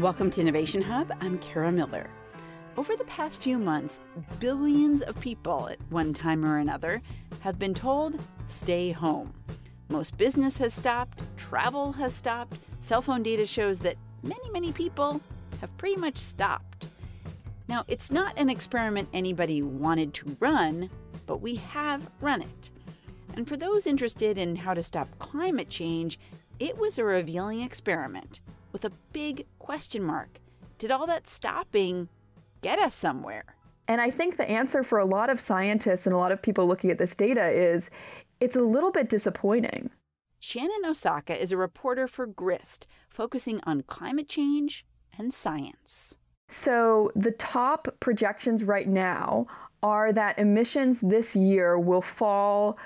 Welcome to Innovation Hub. I'm Kara Miller. Over the past few months, billions of people at one time or another have been told stay home. Most business has stopped, travel has stopped, cell phone data shows that many, many people have pretty much stopped. Now, it's not an experiment anybody wanted to run, but we have run it. And for those interested in how to stop climate change, it was a revealing experiment with a big question mark. Did all that stopping get us somewhere? And I think the answer for a lot of scientists and a lot of people looking at this data is it's a little bit disappointing. Shannon Osaka is a reporter for GRIST, focusing on climate change and science. So, the top projections right now are that emissions this year will fall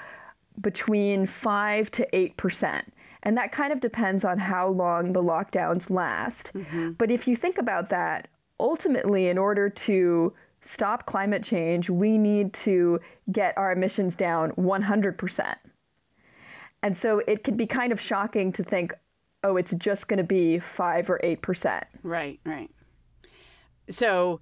between 5 to 8%. And that kind of depends on how long the lockdowns last. Mm-hmm. But if you think about that, ultimately, in order to stop climate change, we need to get our emissions down 100%. And so it can be kind of shocking to think, oh, it's just going to be 5 or 8%. Right, right. So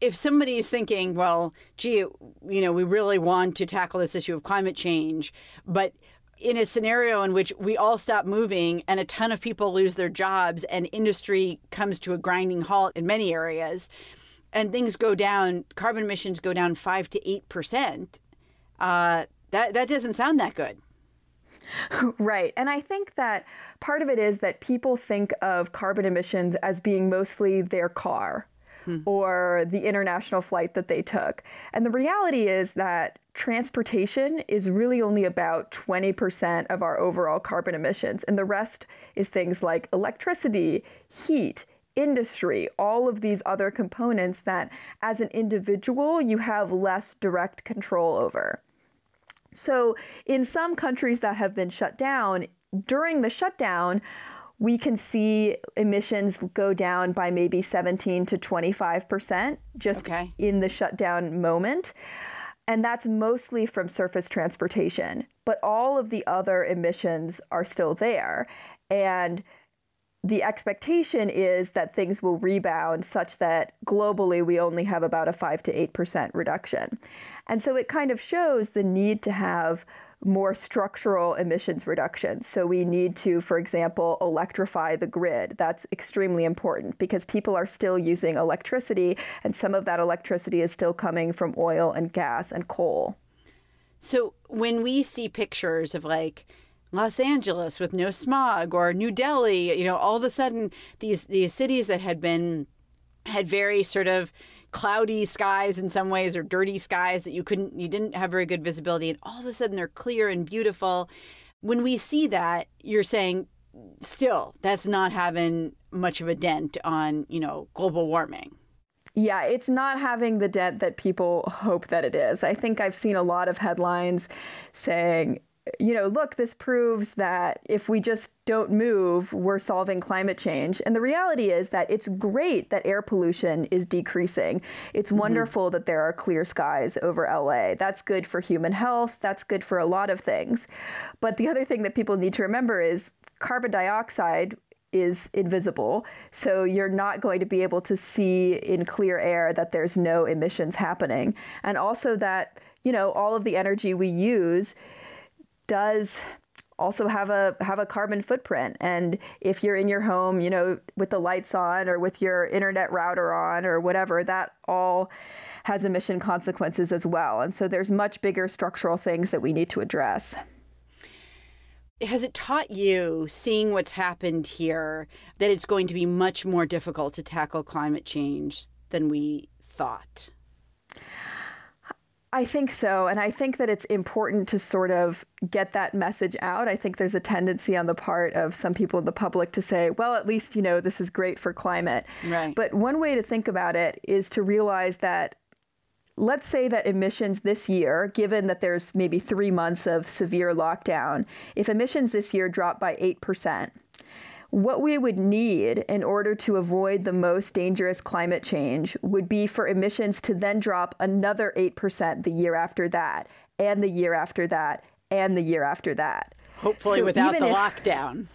if somebody is thinking, well, gee, you know, we really want to tackle this issue of climate change, but in a scenario in which we all stop moving and a ton of people lose their jobs and industry comes to a grinding halt in many areas and things go down carbon emissions go down 5 to 8% uh, that, that doesn't sound that good Right. And I think that part of it is that people think of carbon emissions as being mostly their car hmm. or the international flight that they took. And the reality is that transportation is really only about 20% of our overall carbon emissions. And the rest is things like electricity, heat, industry, all of these other components that as an individual you have less direct control over. So, in some countries that have been shut down, during the shutdown, we can see emissions go down by maybe 17 to 25% just okay. in the shutdown moment. And that's mostly from surface transportation. But all of the other emissions are still there. And the expectation is that things will rebound such that globally we only have about a 5 to 8% reduction. And so it kind of shows the need to have more structural emissions reductions. So we need to, for example, electrify the grid. That's extremely important because people are still using electricity, and some of that electricity is still coming from oil and gas and coal. So when we see pictures of like Los Angeles with no smog or New Delhi, you know, all of a sudden these these cities that had been had very sort of cloudy skies in some ways or dirty skies that you couldn't you didn't have very good visibility and all of a sudden they're clear and beautiful. When we see that, you're saying still that's not having much of a dent on, you know, global warming. Yeah, it's not having the dent that people hope that it is. I think I've seen a lot of headlines saying you know, look, this proves that if we just don't move, we're solving climate change. And the reality is that it's great that air pollution is decreasing. It's mm-hmm. wonderful that there are clear skies over LA. That's good for human health. That's good for a lot of things. But the other thing that people need to remember is carbon dioxide is invisible. So you're not going to be able to see in clear air that there's no emissions happening. And also that, you know, all of the energy we use does also have a have a carbon footprint. And if you're in your home you know with the lights on or with your internet router on or whatever that all has emission consequences as well. And so there's much bigger structural things that we need to address. Has it taught you seeing what's happened here that it's going to be much more difficult to tackle climate change than we thought I think so. And I think that it's important to sort of get that message out. I think there's a tendency on the part of some people in the public to say, well, at least, you know, this is great for climate. Right. But one way to think about it is to realize that let's say that emissions this year, given that there's maybe three months of severe lockdown, if emissions this year drop by 8%, what we would need in order to avoid the most dangerous climate change would be for emissions to then drop another 8% the year after that, and the year after that, and the year after that. Hopefully, so without the if, lockdown.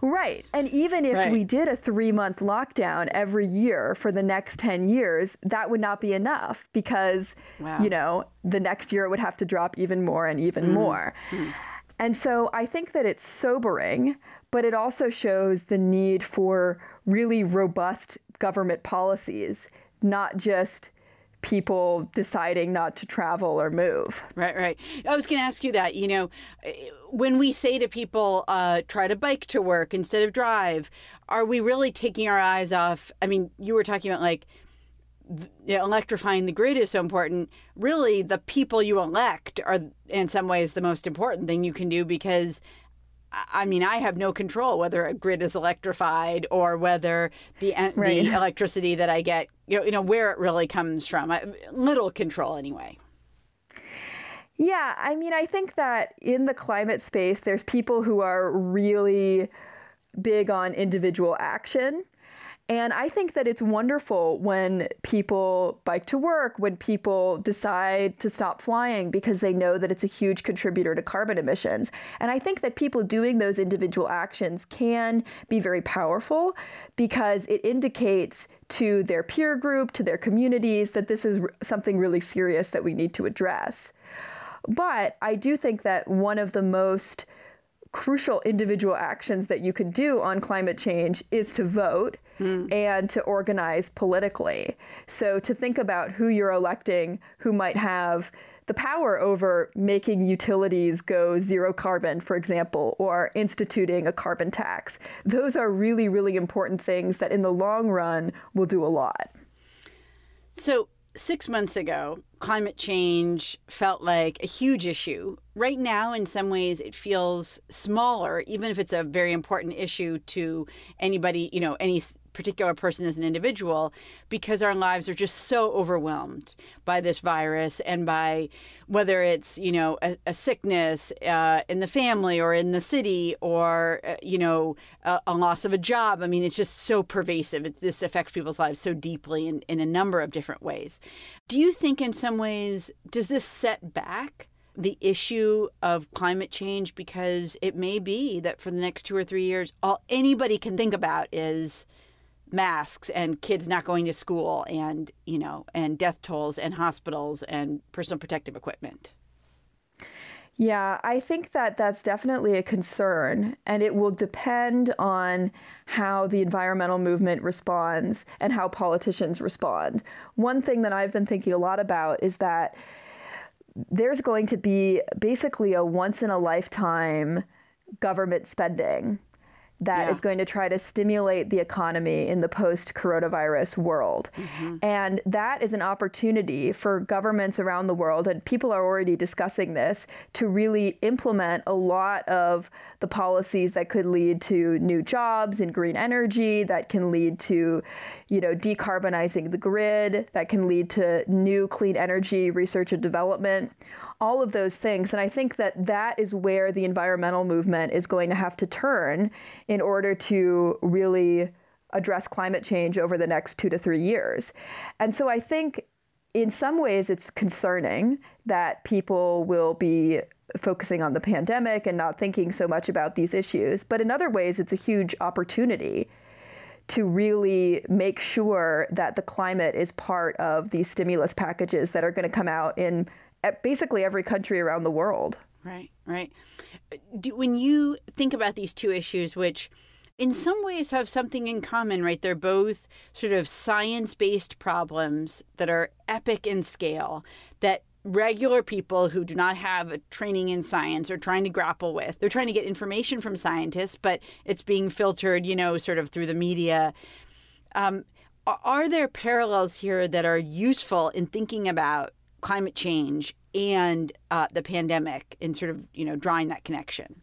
Right. And even if right. we did a three month lockdown every year for the next 10 years, that would not be enough because, wow. you know, the next year it would have to drop even more and even mm more. mm And so I think that it's sobering, but it also shows the need for really robust government policies, not just people deciding not to travel or move. Right, right. I was going to ask you that. You know, when we say to people, uh, try to bike to work instead of drive, are we really taking our eyes off? I mean, you were talking about like, electrifying the grid is so important. Really, the people you elect are, in some ways, the most important thing you can do because I mean, I have no control whether a grid is electrified or whether the right. the electricity that I get, you know, you know, where it really comes from. I, little control, anyway. Yeah, I mean, I think that in the climate space, there's people who are really big on individual action. And I think that it's wonderful when people bike to work, when people decide to stop flying because they know that it's a huge contributor to carbon emissions. And I think that people doing those individual actions can be very powerful because it indicates to their peer group, to their communities, that this is something really serious that we need to address. But I do think that one of the most crucial individual actions that you can do on climate change is to vote hmm. and to organize politically. So to think about who you're electing who might have the power over making utilities go zero carbon, for example, or instituting a carbon tax. Those are really, really important things that in the long run will do a lot. So, six months ago, climate change felt like a huge issue. Right now, in some ways, it feels smaller, even if it's a very important issue to anybody, you know, any particular person as an individual because our lives are just so overwhelmed by this virus and by whether it's you know a, a sickness uh, in the family or in the city or uh, you know a, a, loss of a job. I mean it's just so pervasive. It, this affects people's lives so deeply in, in a number of different ways. Do you think in some ways does this set back the issue of climate change? Because it may be that for the next two or three years all anybody can think about is masks and kids not going to school and you know and death tolls and hospitals and personal protective equipment yeah, I think that that's definitely a concern, and it will depend on how the environmental movement responds and how politicians respond. One thing that I've been thinking a lot about is that there's going to be basically a once in a lifetime government spending that yeah. is going to try to stimulate the economy in the post coronavirus world. Mm-hmm. And that is an opportunity for governments around the world, and people are already discussing this, to really implement a lot of the policies that could lead to new jobs in green energy, that can lead to, you know, decarbonizing the grid, that can lead to new clean energy research and development all of those things. And I think that that is where the environmental movement is going to have to turn in order to really address climate change over the next two to three years. And so I think in some ways it's concerning that people will be focusing on the pandemic and not thinking so much about these issues. But in other ways, it's a huge opportunity to really make sure that the climate is part of these stimulus packages that are going to come out in basically every country around the world. Right, right. Do, when you think about these two issues, which in some ways have something in common, right? They're both sort of science based problems that are epic in scale that regular people who do not have a training in science are trying to grapple with. They're trying to get information from scientists, but it's being filtered, you know, sort of through the media. Um, are there parallels here that are useful in thinking about climate change and uh, the pandemic and sort of you know drawing that connection.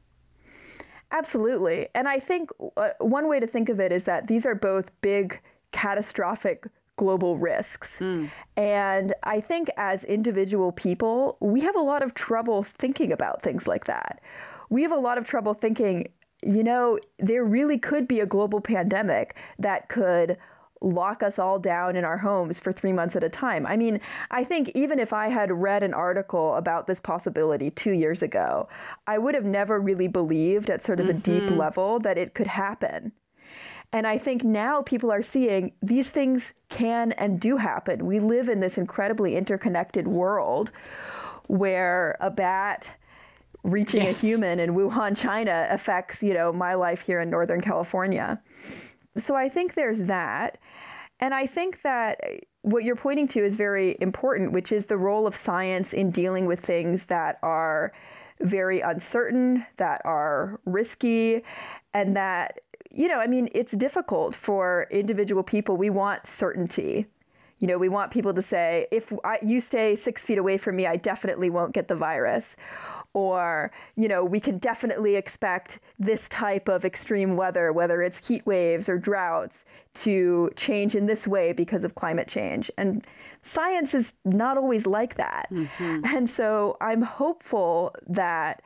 Absolutely. And i think uh, one way to think of it is that these are both big catastrophic global risks. Mm. and i think as individual people we have a lot of trouble thinking about things like that. We have a lot of trouble thinking you know there really could be a global pandemic that could lock us all down in our homes for three months at a time. I mean, I think even if I had read an article about this possibility two years ago, I would have never really believed at sort of mm-hmm. a deep level that it could happen. And I think now people are seeing these things can and do happen. We live in this incredibly interconnected world where a bat reaching yes. a human in Wuhan, China affects, you know, my life here in Northern California. So I think there's that. And I think that eh, what you're pointing to is very important, which is the role of science in dealing with things that are very uncertain, that are risky, and that, you know, I mean, it's difficult for individual people. We want certainty. You know, we want people to say, if I, you stay six feet away from me, I definitely won't get the virus. Or you know we can definitely expect this type of extreme weather whether it's heat waves or droughts to change in this way because of climate change. And science is not always like that. Mm-hmm. and so i'm hopeful that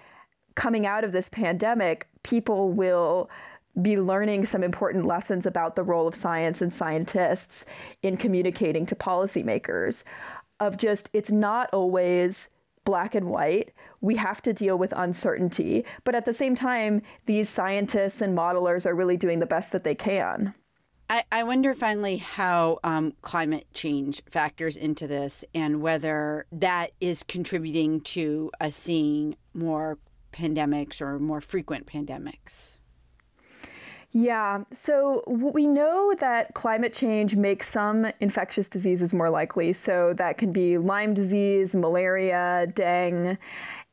coming out of this pandemic people will be learning some important lessons about the role of science and scientists in communicating to policymakers of just it's not always black and white. We have to deal with uncertainty. But at the same time, these scientists and modelers are really doing the best that they can. I, I wonder finally how um, climate change factors into this and whether that is contributing to us seeing more pandemics or more frequent pandemics. Yeah. So we know that climate change makes some infectious diseases more likely. So that can be Lyme disease, malaria, dengue,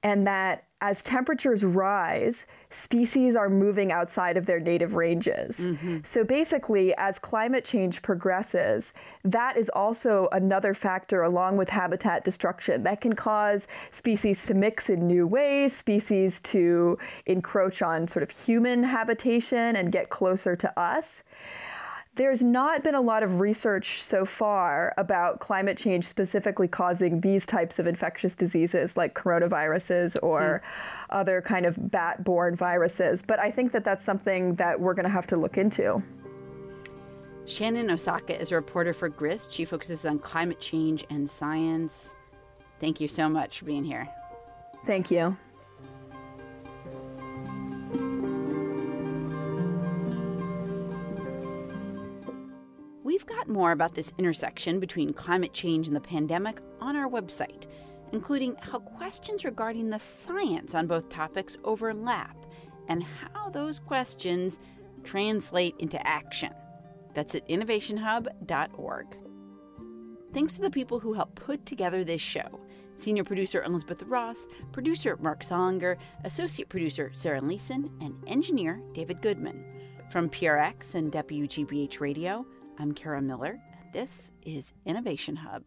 and that as temperatures rise, species are moving outside of their native ranges. Mm-hmm. So basically, as climate change progresses, that is also another factor, along with habitat destruction, that can cause species to mix in new ways, species to encroach on sort of human habitation and get closer to us there's not been a lot of research so far about climate change specifically causing these types of infectious diseases like coronaviruses or mm. other kind of bat borne viruses. But I think that that's something that we're going to have to look into. Shannon Osaka is a reporter for GRIST. She focuses on climate change and science. Thank you so much for being here. Thank you. We've got more about this intersection between climate change and the pandemic on our website, including how questions regarding the science on both topics overlap and how those questions translate into action. That's at innovationhub.org. Thanks to the people who helped put together this show senior producer Elizabeth Ross, producer Marc Sollinger, associate producer Sarah Leeson, and engineer David Goodman. From PRX and WGBH Radio, I'm Kara Miller, and this is Innovation Hub.